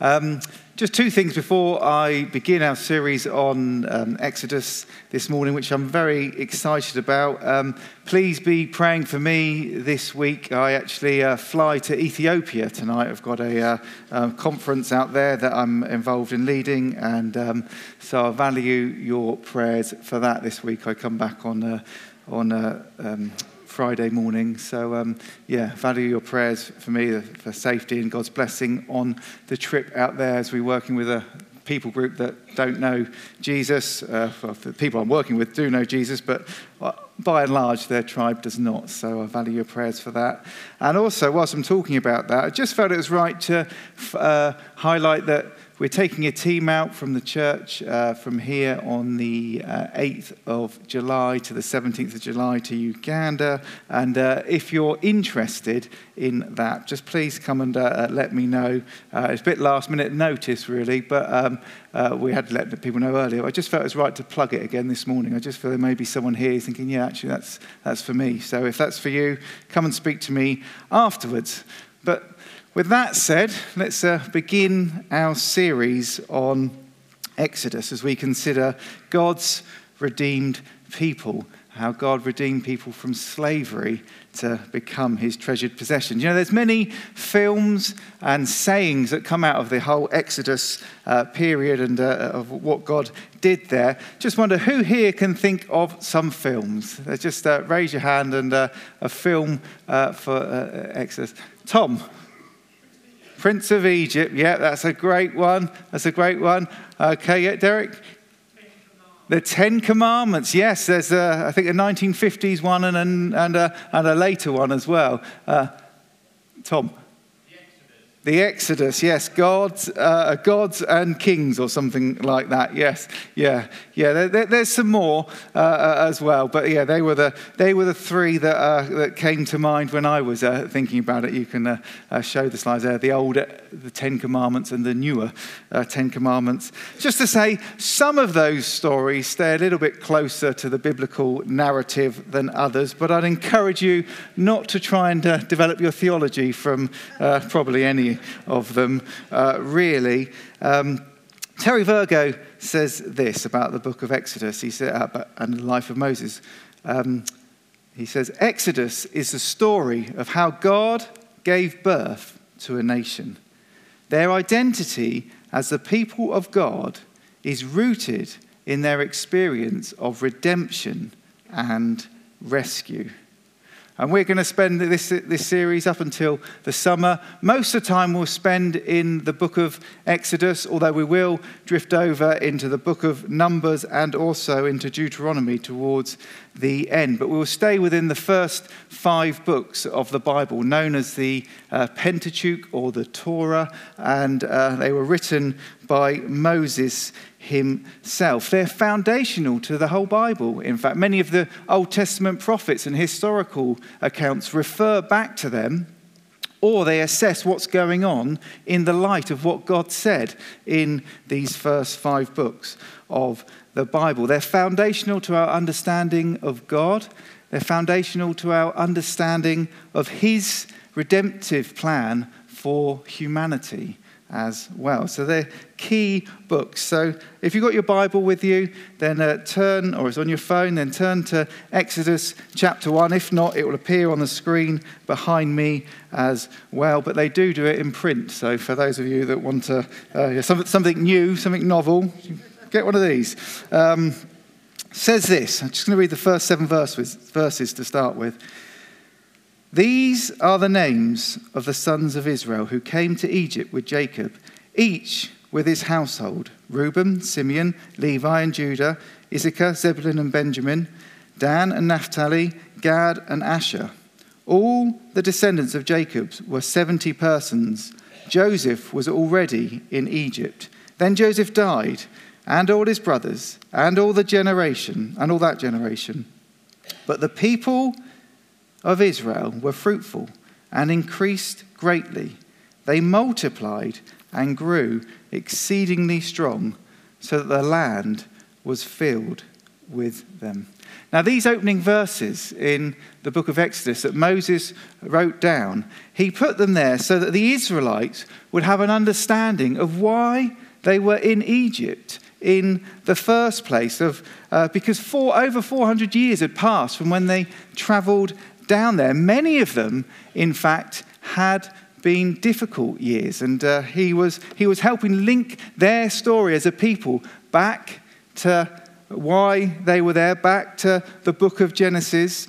Um, just two things before I begin our series on um, Exodus this morning, which I'm very excited about. Um, please be praying for me this week. I actually uh, fly to Ethiopia tonight. I've got a uh, conference out there that I'm involved in leading, and um, so I value your prayers for that this week. I come back on uh, on uh, um, Friday morning. So, um, yeah, value your prayers for me for safety and God's blessing on the trip out there as we're working with a people group that don't know Jesus. Uh, the people I'm working with do know Jesus, but uh, by and large, their tribe does not. So I value your prayers for that. And also, whilst I'm talking about that, I just felt it was right to uh, highlight that we're taking a team out from the church uh, from here on the uh, 8th of July to the 17th of July to Uganda. And uh, if you're interested in that, just please come and uh, uh, let me know. Uh, it's a bit last minute notice, really, but um, we had to let people know earlier. I just felt it was right to plug it again this morning. I just feel there may be someone here thinking, yeah, actually, that's, that's for me. So if that's for you, come and speak to me afterwards. But with that said, let's uh, begin our series on Exodus as we consider God's redeemed people, how God redeemed people from slavery to become his treasured possession. You know, there's many films and sayings that come out of the whole Exodus uh, period and uh, of what God did there. Just wonder who here can think of some films? Uh, just uh, raise your hand and uh, a film for Exodus. Tom. Prince of Egypt. Yeah, that's a great one. That's a great one. Okay, yeah, Derek? The Ten Commandments. Yes, there's, a, I think, a 1950s one and, and, a, and a later one as well. Uh, Tom? The Exodus, yes, gods, uh, gods and kings, or something like that. Yes, yeah, yeah. There, there, there's some more uh, uh, as well, but yeah, they were the they were the three that uh, that came to mind when I was uh, thinking about it. You can uh, show the slides there, the old, the Ten Commandments, and the newer Ten Commandments. Just to say, some of those stories stay a little bit closer to the biblical narrative than others, but I'd encourage you not to try and develop your theology from probably any of them, uh, really. Um, Terry Virgo says this about the book of Exodus he said, uh, and the life of Moses. Um, he says, Exodus is the story of how God gave birth to a nation. Their identity as the people of God is rooted in their experience of redemption and rescue. And we're going to spend this, this series up until the summer. Most of the time we'll spend in the book of Exodus, although we will drift over into the book of Numbers and also into Deuteronomy towards the end. But we will stay within the first five books of the Bible, known as the uh, Pentateuch or the Torah. And uh, they were written by Moses himself. They're foundational to the whole Bible. In fact, many of the Old Testament prophets and historical accounts refer back to them or they assess what's going on in the light of what God said in these first five books of the Bible. They're foundational to our understanding of God, they're foundational to our understanding of His redemptive plan for humanity as well. So they're key books. So if you've got your Bible with you, then uh, turn, or it's on your phone, then turn to Exodus chapter 1. If not, it will appear on the screen behind me as well. But they do do it in print. So for those of you that want to, uh, something new, something novel, get one of these. Um, says this, I'm just going to read the first seven verses, verses to start with. These are the names of the sons of Israel who came to Egypt with Jacob, each with his household Reuben, Simeon, Levi, and Judah, Issachar, Zebulun, and Benjamin, Dan and Naphtali, Gad, and Asher. All the descendants of Jacob were 70 persons. Joseph was already in Egypt. Then Joseph died, and all his brothers, and all the generation, and all that generation. But the people of Israel were fruitful and increased greatly. They multiplied and grew exceedingly strong, so that the land was filled with them. Now, these opening verses in the book of Exodus that Moses wrote down, he put them there so that the Israelites would have an understanding of why they were in Egypt in the first place, of, uh, because for, over 400 years had passed from when they traveled down there. Many of them, in fact, had been difficult years, and uh, he, was, he was helping link their story as a people back to why they were there, back to the book of Genesis,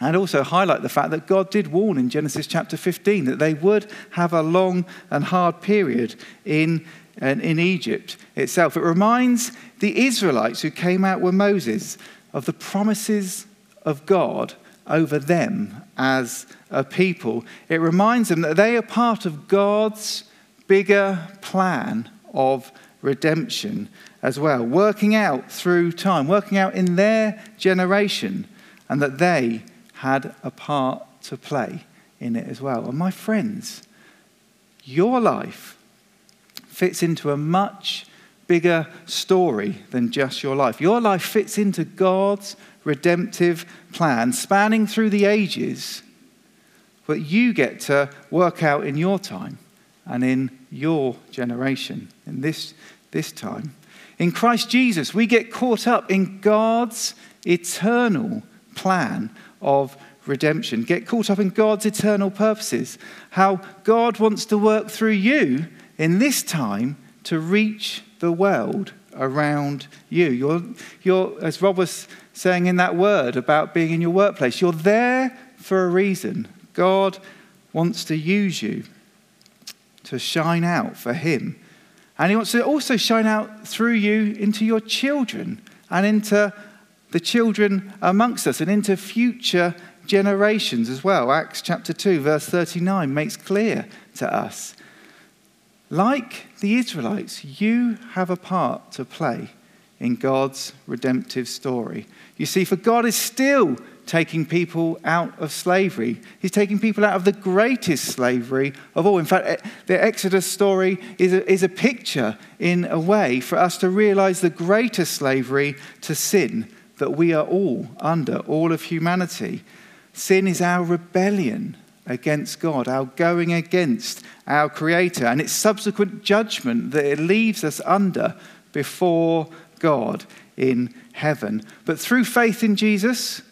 and also highlight the fact that God did warn in Genesis chapter 15 that they would have a long and hard period in, in Egypt itself. It reminds the Israelites who came out with Moses of the promises of God over them as a people. It reminds them that they are part of God's bigger plan of redemption as well, working out through time, working out in their generation, and that they had a part to play in it as well. And my friends, your life fits into a much bigger story than just your life. Your life fits into God's redemptive plan, spanning through the ages, but you get to work out in your time and in your generation, in this, this time. In Christ Jesus, we get caught up in God's eternal plan of redemption, get caught up in God's eternal purposes, how God wants to work through you in this time to reach the world around you. You're, you're, as Rob was saying in that word about being in your workplace, you're there for a reason. God wants to use you to shine out for Him and he wants to also shine out through you into your children and into the children amongst us and into future generations as well. Acts chapter 2, verse 39 makes clear to us. Like the Israelites, you have a part to play in God's redemptive story. You see, for God is still taking people out of slavery. He's taking people out of the greatest slavery of all. In fact, eh, the Exodus story is a, is a picture, in a way, for us to realize the greatest slavery to sin that we are all under, all of humanity. Sin is our rebellion against God, our going against our Creator, and its subsequent judgment that it leaves us under before God in heaven. But through faith in Jesus,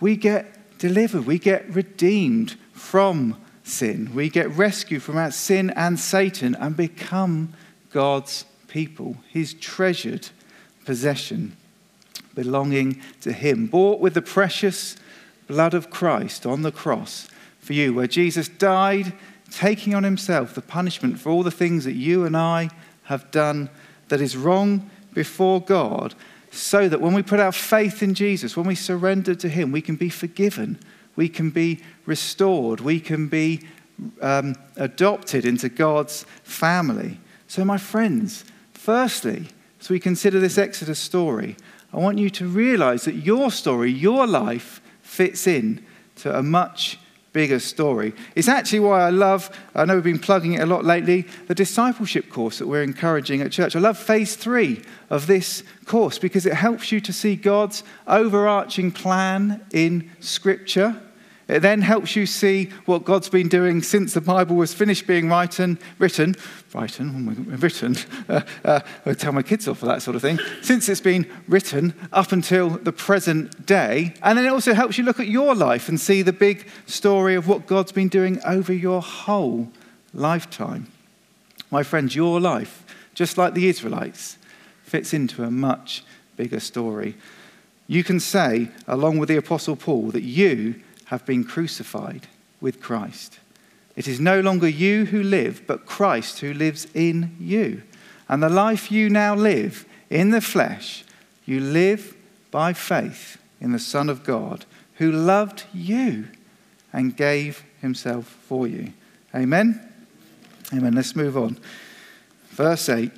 we get delivered, we get redeemed from sin, we get rescued from our sin and Satan and become God's people, his treasured possession, belonging to him, bought with the precious blood of Christ on the cross for you, where Jesus died, taking on himself the punishment for all the things that you and I have done that is wrong before God so that when we put our faith in Jesus, when we surrender to Him, we can be forgiven, we can be restored, we can be um, adopted into God's family. So, my friends, firstly, as we consider this Exodus story, I want you to realize that your story, your life, fits in to a much bigger story. It's actually why I love, I know we've been plugging it a lot lately, the discipleship course that we're encouraging at church. I love phase three of this course because it helps you to see God's overarching plan in Scripture it then helps you see what God's been doing since the Bible was finished being written, written, written, oh written. Uh, uh, I tell my kids off for that sort of thing. Since it's been written up until the present day, and then it also helps you look at your life and see the big story of what God's been doing over your whole lifetime. My friends, your life, just like the Israelites, fits into a much bigger story. You can say, along with the Apostle Paul, that you have been crucified with Christ. It is no longer you who live, but Christ who lives in you. And the life you now live in the flesh, you live by faith in the Son of God, who loved you and gave himself for you. Amen? Amen. Let's move on. Verse 8.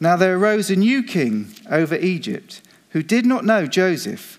Now there arose a new king over Egypt who did not know Joseph.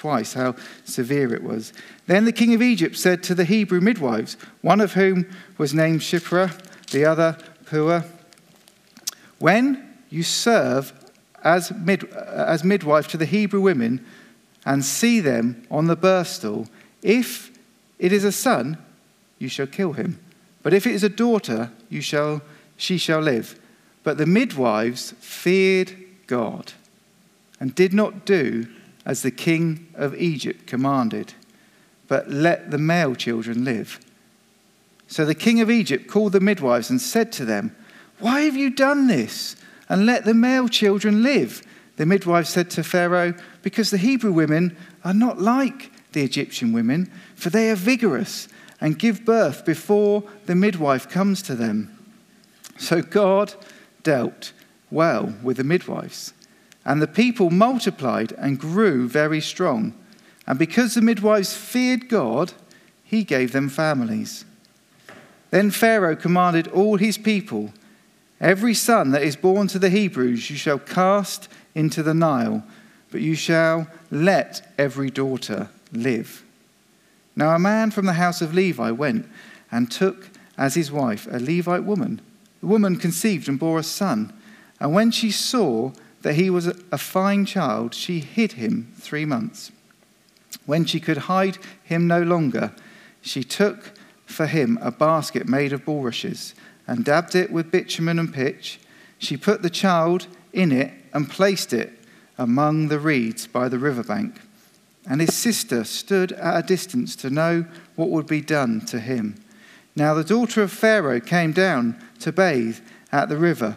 twice, how severe it was. Then the king of Egypt said to the Hebrew midwives, one of whom was named Shiphrah, the other Puah, When you serve as, mid, as midwife to the Hebrew women, and see them on the birth stool. If it is a son, you shall kill him. But if it is a daughter, you shall, she shall live. But the midwives feared God and did not do as the king of Egypt commanded, but let the male children live. So the king of Egypt called the midwives and said to them, Why have you done this? And let the male children live. The midwife said to Pharaoh, Because the Hebrew women are not like the Egyptian women, for they are vigorous and give birth before the midwife comes to them. So God dealt well with the midwives. And the people multiplied and grew very strong. And because the midwives feared God, he gave them families. Then Pharaoh commanded all his people Every son that is born to the Hebrews you shall cast into the Nile, but you shall let every daughter live. Now, a man from the house of Levi went and took as his wife a Levite woman. The woman conceived and bore a son. And when she saw that he was a fine child, she hid him three months. When she could hide him no longer, she took for him a basket made of bulrushes and dabbed it with bitumen and pitch. She put the child in it and placed it among the reeds by the riverbank. And his sister stood at a distance to know what would be done to him. Now the daughter of Pharaoh came down to bathe at the river,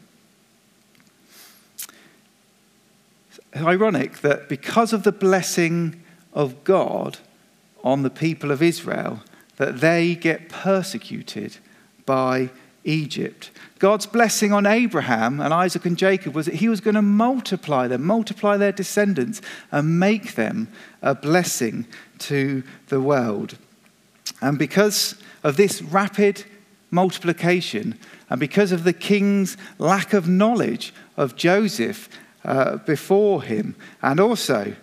Ironic that because of the blessing of God on the people of Israel, that they get persecuted by Egypt. God's blessing on Abraham and Isaac and Jacob was that he was going to multiply them, multiply their descendants, and make them a blessing to the world. And because of this rapid multiplication, and because of the king's lack of knowledge of Joseph uh, before him, and also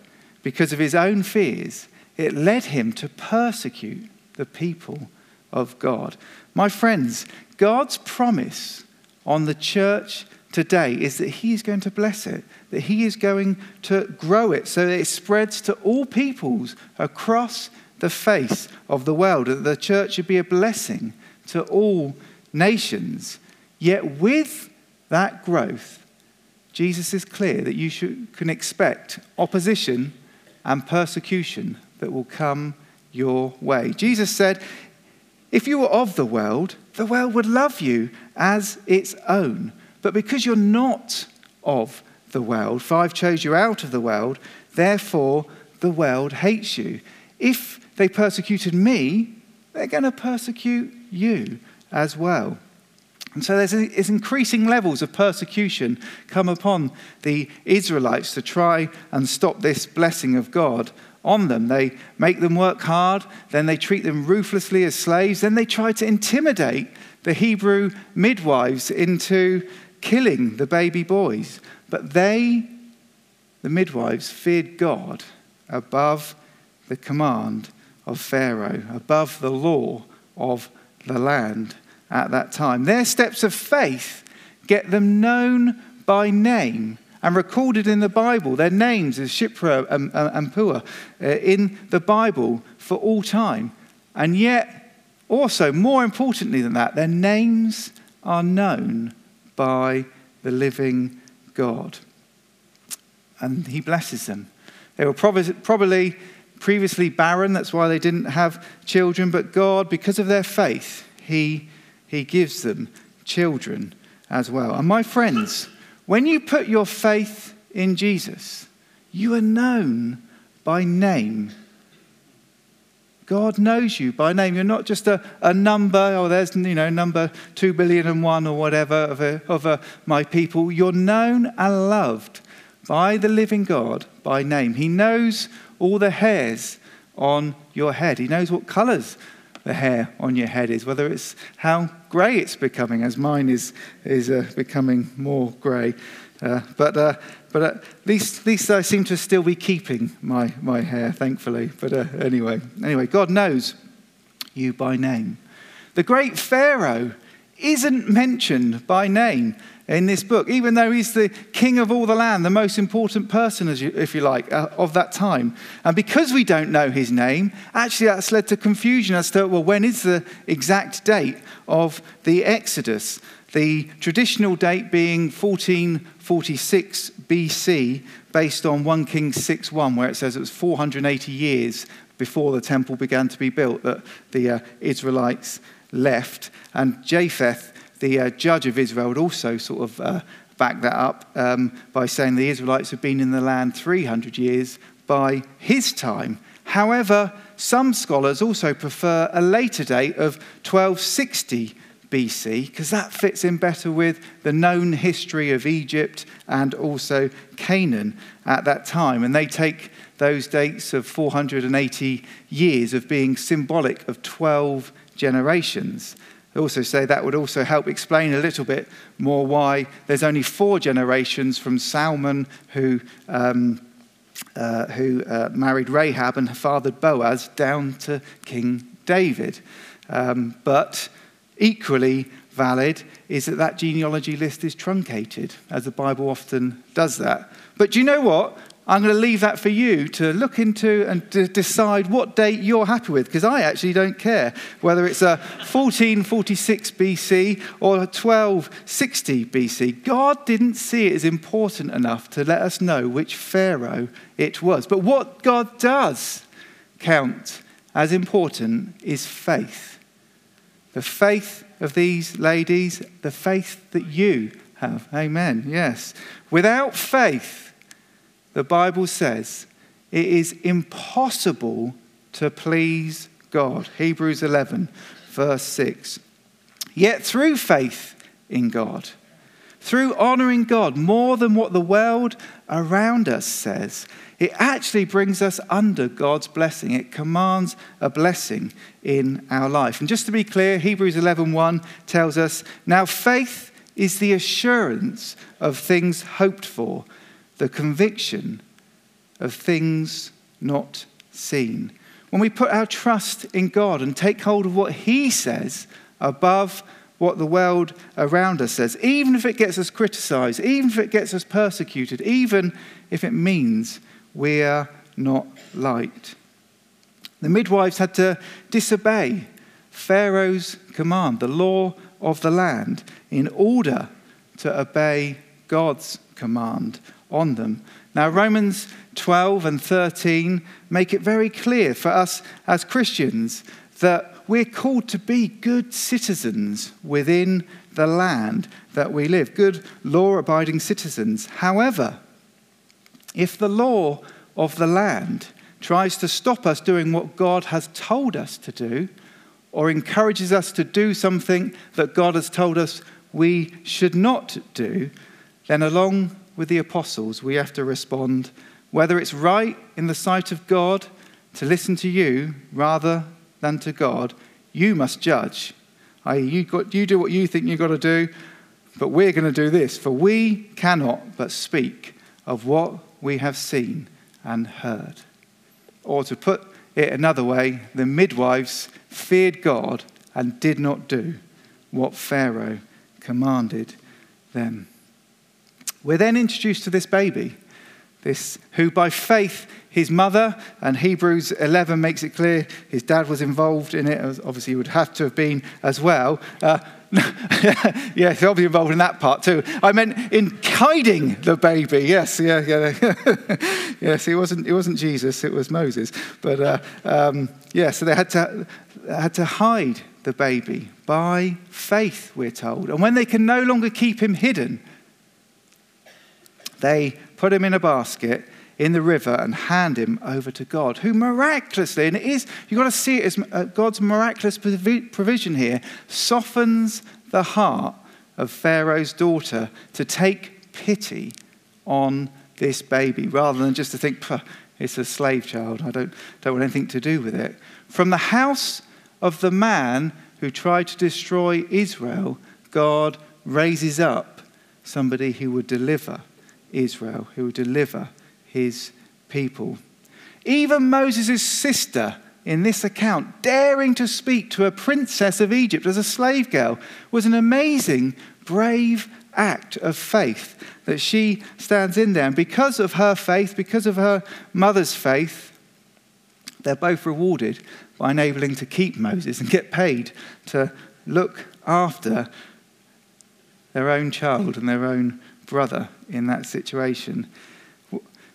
because of his own fears, it led him to persecute the people of God. My friends, God's promise on the church today is that He is going to bless it, that He is going to grow it so that it spreads to all peoples across the face of the world, that the church should be a blessing to all nations. Yet, with that growth, Jesus is clear that you should, can expect opposition and persecution that will come your way. Jesus said, if you were of the world, the world would love you as its own. But because you're not of the world, for I've chose you out of the world, therefore the world hates you. If they persecuted me, they're going to persecute you as well. And so there's, increasing levels of persecution come upon the Israelites to try and stop this blessing of God on them. They make them work hard, then they treat them ruthlessly as slaves, then they try to intimidate the Hebrew midwives into killing the baby boys. But they, the midwives, feared God above the command of Pharaoh, above the law of the land at that time. Their steps of faith get them known by name and recorded in the Bible. Their names is Shiphrah and, and Puah uh, in the Bible for all time. And yet, also, more importantly than that, their names are known by the living God. And he blesses them. They were probably previously barren, that's why they didn't have children, but God, because of their faith, he, he gives them children as well. And my friends, when you put your faith in Jesus, you are known by name. God knows you by name. You're not just a, a number, oh, there's, you know, number two billion and one or whatever of, a, of a, my people. You're known and loved by the living God by name. He knows all the hairs on your head. He knows what colors the hair on your head is, whether it's how grey it's becoming, as mine is, is uh, becoming more grey. Uh, but uh, but at least, at least I seem to still be keeping my, my hair, thankfully. But uh, anyway, anyway, God knows you by name. The great Pharaoh isn't mentioned by name in this book, even though he's the king of all the land, the most important person, you, if you like, uh, of that time. And because we don't know his name, actually that's led to confusion as to, well, when is the exact date of the Exodus? The traditional date being 1446 BC, based on 1 Kings 6.1, where it says it was 480 years before the temple began to be built that the uh, Israelites left. And Jephthah the uh, judge of Israel would also sort of uh, back that up um, by saying the Israelites have been in the land 300 years by his time. However, some scholars also prefer a later date of 1260 BC because that fits in better with the known history of Egypt and also Canaan at that time. And they take those dates of 480 years of being symbolic of 12 generations also say that would also help explain a little bit more why there's only four generations from Salmon, who, um, uh, who uh, married Rahab and fathered Boaz, down to King David. Um, but equally valid is that that genealogy list is truncated, as the Bible often does that. But do you know what? I'm going to leave that for you to look into and to decide what date you're happy with, because I actually don't care whether it's a 1446 BC or a 1260 BC. God didn't see it as important enough to let us know which Pharaoh it was. But what God does count as important is faith. The faith of these ladies, the faith that you have. Amen. Yes. Without faith, the Bible says it is impossible to please God. Hebrews 11, verse 6. Yet through faith in God, through honoring God more than what the world around us says, it actually brings us under God's blessing. It commands a blessing in our life. And just to be clear, Hebrews 11:1 tells us, "Now faith is the assurance of things hoped for, the conviction of things not seen. When we put our trust in God and take hold of what He says above what the world around us says, even if it gets us criticized, even if it gets us persecuted, even if it means we're not liked. The midwives had to disobey Pharaoh's command, the law of the land, in order to obey God's command on them. Now, Romans 12 and 13 make it very clear for us as Christians that we're called to be good citizens within the land that we live, good law abiding citizens. However, if the law of the land tries to stop us doing what God has told us to do, or encourages us to do something that God has told us we should not do, then along with the apostles, we have to respond whether it's right in the sight of God to listen to you rather than to God, you must judge. I.e., you, got, you do what you think you've got to do, but we're going to do this, for we cannot but speak of what we have seen and heard. Or to put it another way, the midwives feared God and did not do what Pharaoh commanded them. We're then introduced to this baby, this who by faith his mother, and Hebrews 11 makes it clear his dad was involved in it. Obviously, he would have to have been as well. Uh, yes, obviously involved in that part too. I meant in hiding the baby. Yes, yeah, yeah. yes, it wasn't, it wasn't Jesus, it was Moses. But uh, um, yeah, so they had to, had to hide the baby by faith, we're told. And when they can no longer keep him hidden, they put him in a basket in the river and hand him over to God, who miraculously, and it is, you've got to see it as uh, God's miraculous provision here, softens the heart of Pharaoh's daughter to take pity on this baby rather than just to think, it's a slave child, I don't, don't want anything to do with it. From the house of the man who tried to destroy Israel, God raises up somebody who would deliver Israel, who will deliver his people. Even Moses' sister in this account, daring to speak to a princess of Egypt as a slave girl, was an amazing, brave act of faith that she stands in there. And because of her faith, because of her mother's faith, they're both rewarded by enabling to keep Moses and get paid to look after their own child and their own brother in that situation.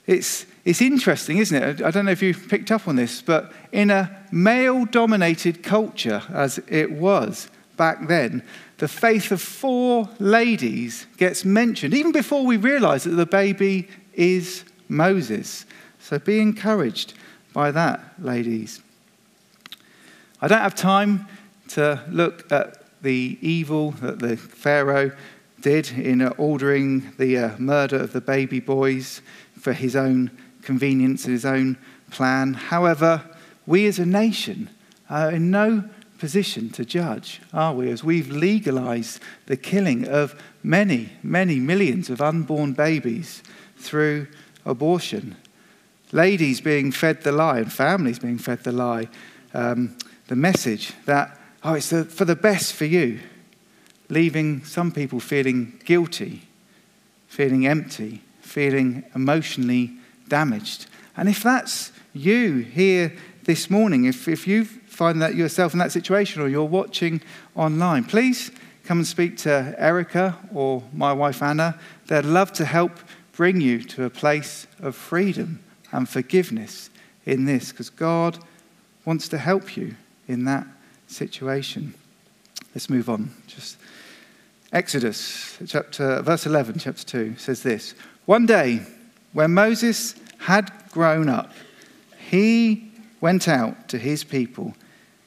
It's, it's interesting, isn't it? I don't know if you picked up on this, but in a male dominated culture, as it was back then, the faith of four ladies gets mentioned, even before we realize that the baby is Moses. So be encouraged by that, ladies. I don't have time to look at the evil that the Pharaoh did in ordering the uh, murder of the baby boys for his own convenience and his own plan. However, we as a nation are in no position to judge, are we? As we've legalized the killing of many, many millions of unborn babies through abortion. Ladies being fed the lie and families being fed the lie, um, the message that, oh, it's the, for the best for you, leaving some people feeling guilty, feeling empty, feeling emotionally damaged. And if that's you here this morning, if, if you find that yourself in that situation or you're watching online, please come and speak to Erica or my wife Anna. They'd love to help bring you to a place of freedom and forgiveness in this because God wants to help you in that situation. Let's move on. Just Exodus chapter verse 11 chapter 2 says this one day, when Moses had grown up, he went out to his people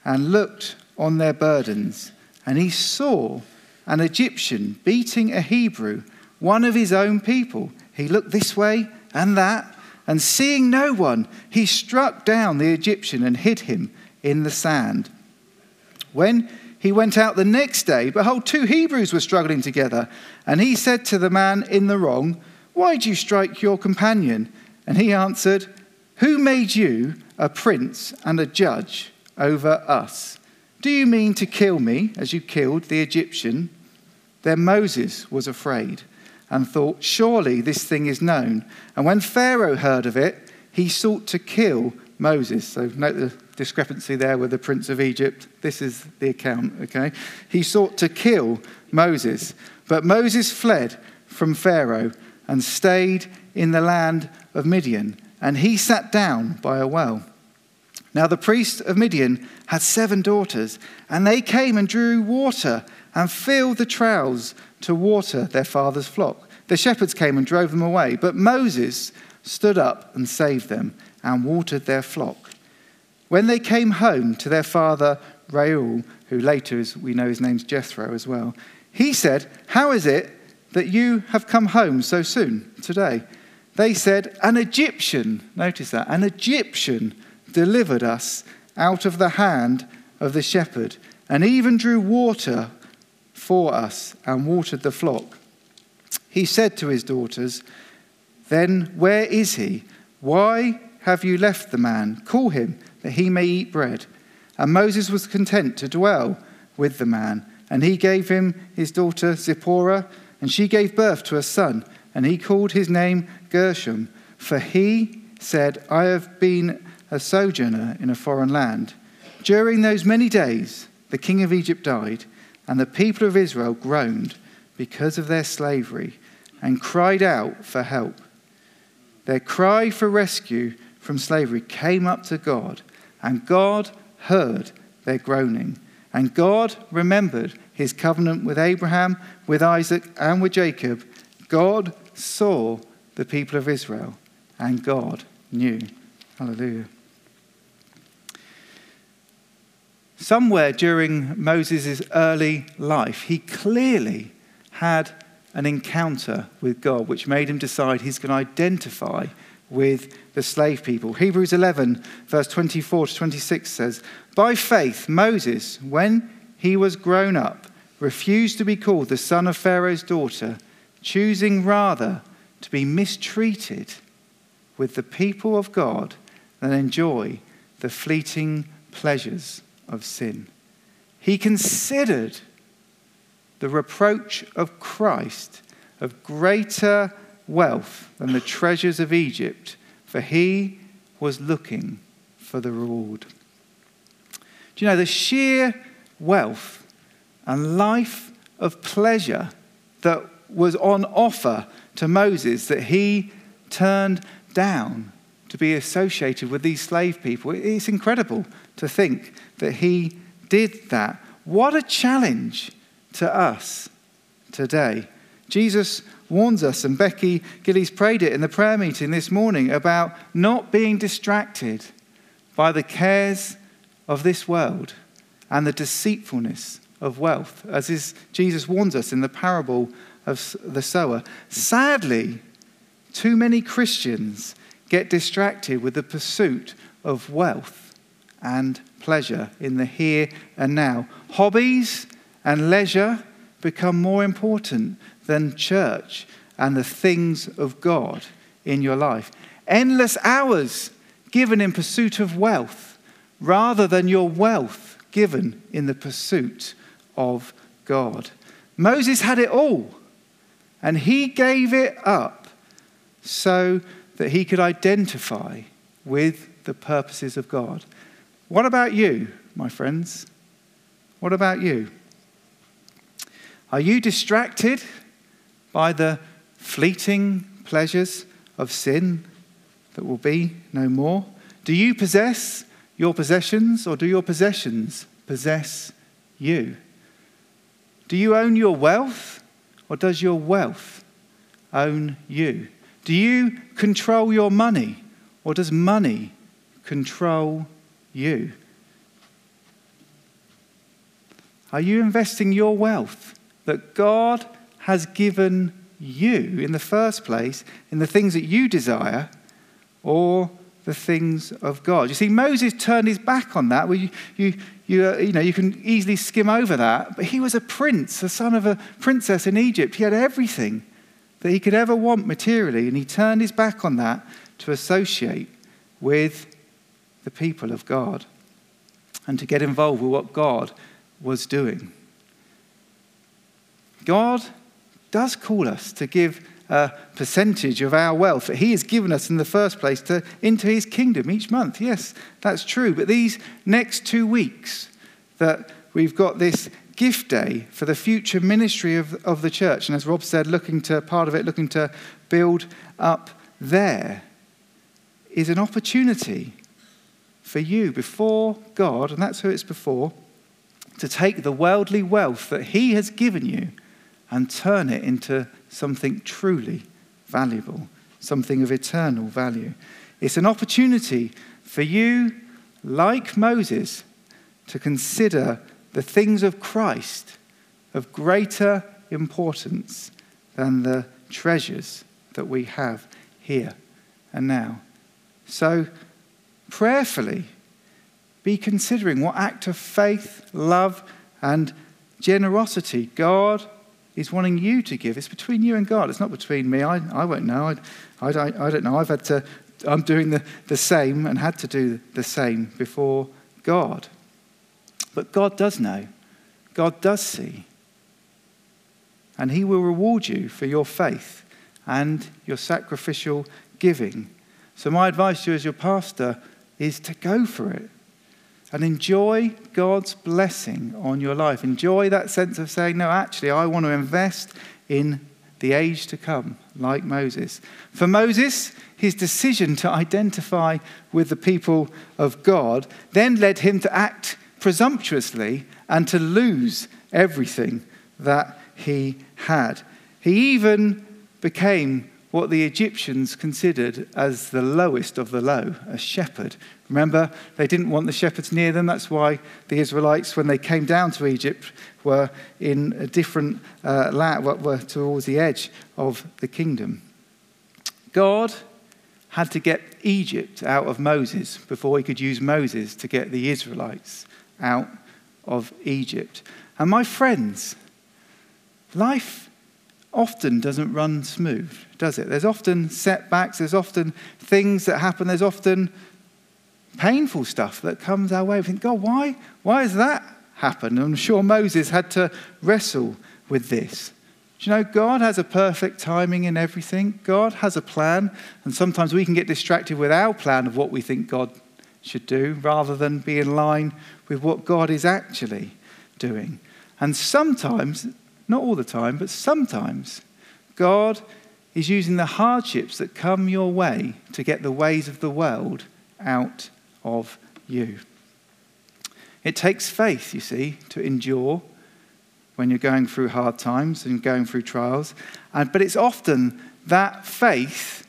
and looked on their burdens, and he saw an Egyptian beating a Hebrew, one of his own people. He looked this way and that, and seeing no one, he struck down the Egyptian and hid him in the sand. When he went out the next day, behold, two Hebrews were struggling together, and he said to the man in the wrong, why do you strike your companion? And he answered, Who made you a prince and a judge over us? Do you mean to kill me as you killed the Egyptian? Then Moses was afraid and thought, Surely this thing is known. And when Pharaoh heard of it, he sought to kill Moses. So note the discrepancy there with the prince of Egypt. This is the account, okay? He sought to kill Moses. But Moses fled from Pharaoh and stayed in the land of Midian, and he sat down by a well. Now the priest of Midian had seven daughters, and they came and drew water and filled the troughs to water their father's flock. The shepherds came and drove them away, but Moses stood up and saved them and watered their flock. When they came home to their father Reuel, who later, as we know his name's Jethro as well, he said, How is it that you have come home so soon today? They said, An Egyptian, notice that, an Egyptian delivered us out of the hand of the shepherd, and even drew water for us and watered the flock. He said to his daughters, Then where is he? Why have you left the man? Call him, that he may eat bread. And Moses was content to dwell with the man. And he gave him his daughter Zipporah, and she gave birth to a son, and he called his name Gershom. For he said, I have been a sojourner in a foreign land. During those many days, the king of Egypt died, and the people of Israel groaned because of their slavery and cried out for help. Their cry for rescue from slavery came up to God, and God heard their groaning. And God remembered his covenant with Abraham, with Isaac, and with Jacob. God saw the people of Israel, and God knew. Hallelujah. Somewhere during Moses' early life, he clearly had an encounter with God, which made him decide he's going to identify with the slave people. Hebrews 11, verse 24 to 26 says, By faith, Moses, when he was grown up, refused to be called the son of Pharaoh's daughter, choosing rather to be mistreated with the people of God than enjoy the fleeting pleasures of sin. He considered the reproach of Christ of greater wealth than the treasures of Egypt, for he was looking for the reward. Do you know the sheer wealth and life of pleasure that was on offer to Moses that he turned down to be associated with these slave people? It's incredible to think that he did that. What a challenge to us today. Jesus warns us, and Becky Gillies prayed it in the prayer meeting this morning about not being distracted by the cares of this world and the deceitfulness of wealth, as is, Jesus warns us in the parable of the sower. Sadly, too many Christians get distracted with the pursuit of wealth and pleasure in the here and now. Hobbies and leisure become more important than church and the things of God in your life. Endless hours given in pursuit of wealth rather than your wealth given in the pursuit of God. Moses had it all, and he gave it up so that he could identify with the purposes of God. What about you, my friends? What about you? Are you distracted by the fleeting pleasures of sin that will be no more? Do you possess your possessions, or do your possessions possess you? Do you own your wealth, or does your wealth own you? Do you control your money, or does money control you? Are you investing your wealth that God has given you in the first place in the things that you desire or the things of God. You see, Moses turned his back on that. Well, you, you, you, uh, you, know, you can easily skim over that. But he was a prince, the son of a princess in Egypt. He had everything that he could ever want materially, and he turned his back on that to associate with the people of God and to get involved with what God was doing. God does call us to give a percentage of our wealth that He has given us in the first place to, into His kingdom each month. Yes, that's true. But these next two weeks that we've got this gift day for the future ministry of, of the church, and as Rob said, looking to part of it, looking to build up there, is an opportunity for you before God, and that's who it's before, to take the worldly wealth that He has given you and turn it into something truly valuable, something of eternal value. It's an opportunity for you, like Moses, to consider the things of Christ of greater importance than the treasures that we have here and now. So, prayerfully, be considering what act of faith, love, and generosity God is wanting you to give. It's between you and God. It's not between me. I, I won't know. I, I, don't, I don't know. I've had to, I'm doing the, the same and had to do the same before God. But God does know. God does see. And He will reward you for your faith and your sacrificial giving. So, my advice to you as your pastor is to go for it and enjoy God's blessing on your life. Enjoy that sense of saying, No, actually, I want to invest in the age to come, like Moses. For Moses, his decision to identify with the people of God then led him to act presumptuously and to lose everything that he had. He even became what the Egyptians considered as the lowest of the low, a shepherd. Remember, they didn't want the shepherds near them. That's why the Israelites, when they came down to Egypt, were in a different uh, land, were towards the edge of the kingdom. God had to get Egypt out of Moses before he could use Moses to get the Israelites out of Egypt. And my friends, life often doesn't run smooth, does it? There's often setbacks, there's often things that happen, there's often painful stuff that comes our way. We think, God, why, why has that happened? I'm sure Moses had to wrestle with this. Do you know, God has a perfect timing in everything. God has a plan, and sometimes we can get distracted with our plan of what we think God should do rather than be in line with what God is actually doing. And sometimes, not all the time, but sometimes, God is using the hardships that come your way to get the ways of the world out of you. It takes faith, you see, to endure when you're going through hard times and going through trials. And, but it's often that faith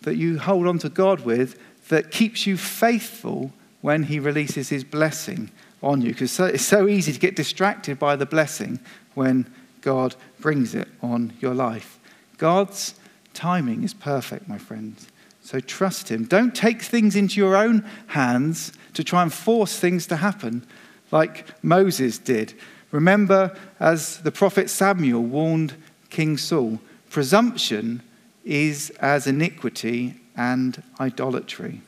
that you hold on to God with that keeps you faithful when He releases His blessing on you. Because it's so easy to get distracted by the blessing when God brings it on your life. God's timing is perfect, my friends. So trust Him. Don't take things into your own hands to try and force things to happen like Moses did. Remember, as the prophet Samuel warned King Saul, presumption is as iniquity and idolatry.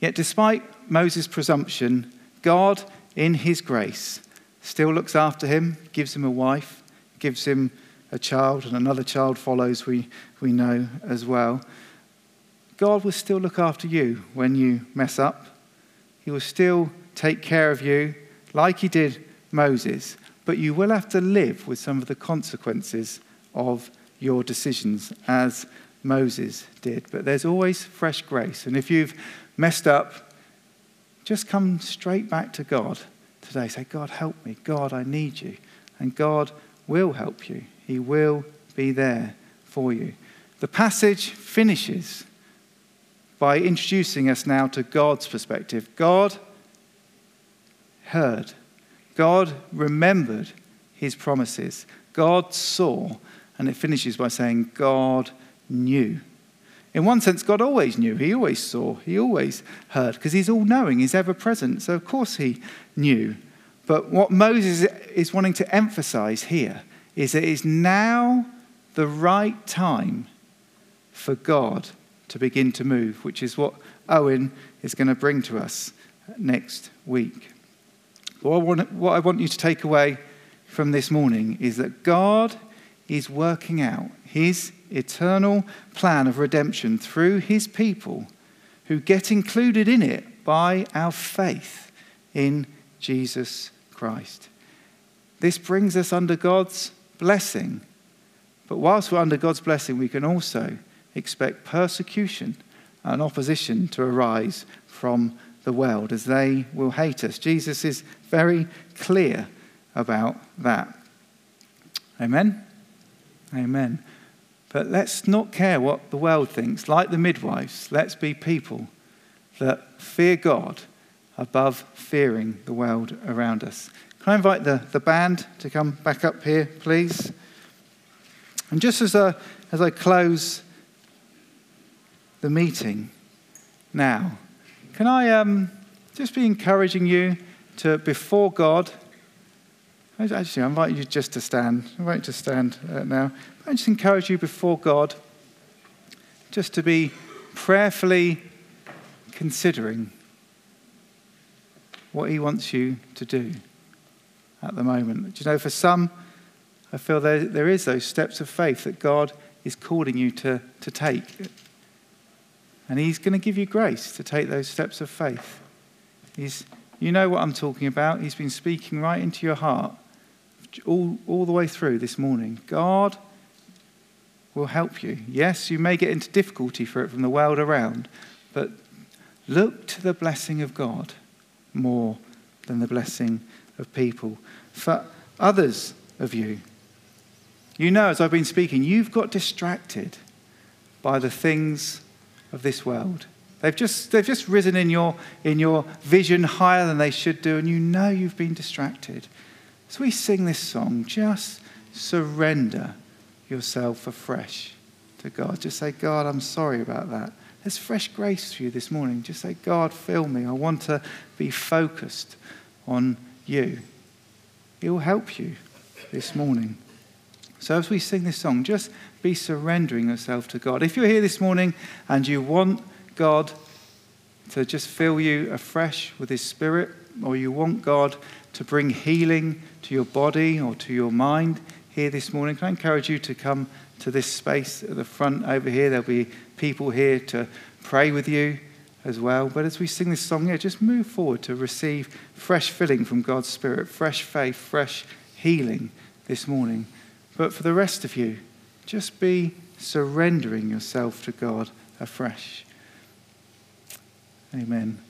Yet, despite Moses' presumption, God, in his grace, still looks after him, gives him a wife, gives him a child, and another child follows, we, we know as well. God will still look after you when you mess up. He will still take care of you like he did Moses, but you will have to live with some of the consequences of your decisions as Moses did. But there's always fresh grace. And if you've messed up, just come straight back to God today. Say, God, help me. God, I need you. And God will help you, He will be there for you. The passage finishes by introducing us now to God's perspective. God heard, God remembered his promises, God saw, and it finishes by saying, God knew. In one sense, God always knew. He always saw. He always heard because he's all knowing. He's ever present. So, of course, he knew. But what Moses is wanting to emphasize here is it is now the right time for God to begin to move, which is what Owen is going to bring to us next week. What I, want, what I want you to take away from this morning is that God is working out his eternal plan of redemption through his people who get included in it by our faith in Jesus Christ. This brings us under God's blessing. But whilst we're under God's blessing, we can also expect persecution and opposition to arise from the world as they will hate us. Jesus is very clear about that. Amen? Amen. But let's not care what the world thinks. Like the midwives, let's be people that fear God above fearing the world around us. Can I invite the, the band to come back up here, please? And just as I, as I close the meeting now, can I um, just be encouraging you to, before God, actually, I invite you just to stand. I invite you to stand uh, now. I just encourage you before God just to be prayerfully considering what He wants you to do at the moment. Do you know, for some, I feel there, there is those steps of faith that God is calling you to, to take. And He's going to give you grace to take those steps of faith. He's, you know what I'm talking about. He's been speaking right into your heart all, all the way through this morning. God will help you. Yes, you may get into difficulty for it from the world around, but look to the blessing of God more than the blessing of people. For others of you, you know, as I've been speaking, you've got distracted by the things of this world. They've just, they've just risen in your, in your vision higher than they should do, and you know you've been distracted. As we sing this song, just surrender yourself afresh to God. Just say, God, I'm sorry about that. There's fresh grace for you this morning. Just say, God, fill me. I want to be focused on you. It will help you this morning. So as we sing this song, just be surrendering yourself to God. If you're here this morning and you want God to just fill you afresh with His Spirit, or you want God to bring healing to your body or to your mind here this morning, can I encourage you to come to this space at the front over here? There'll be people here to pray with you as well. But as we sing this song here, just move forward to receive fresh filling from God's Spirit, fresh faith, fresh healing this morning. But for the rest of you, just be surrendering yourself to God afresh. Amen.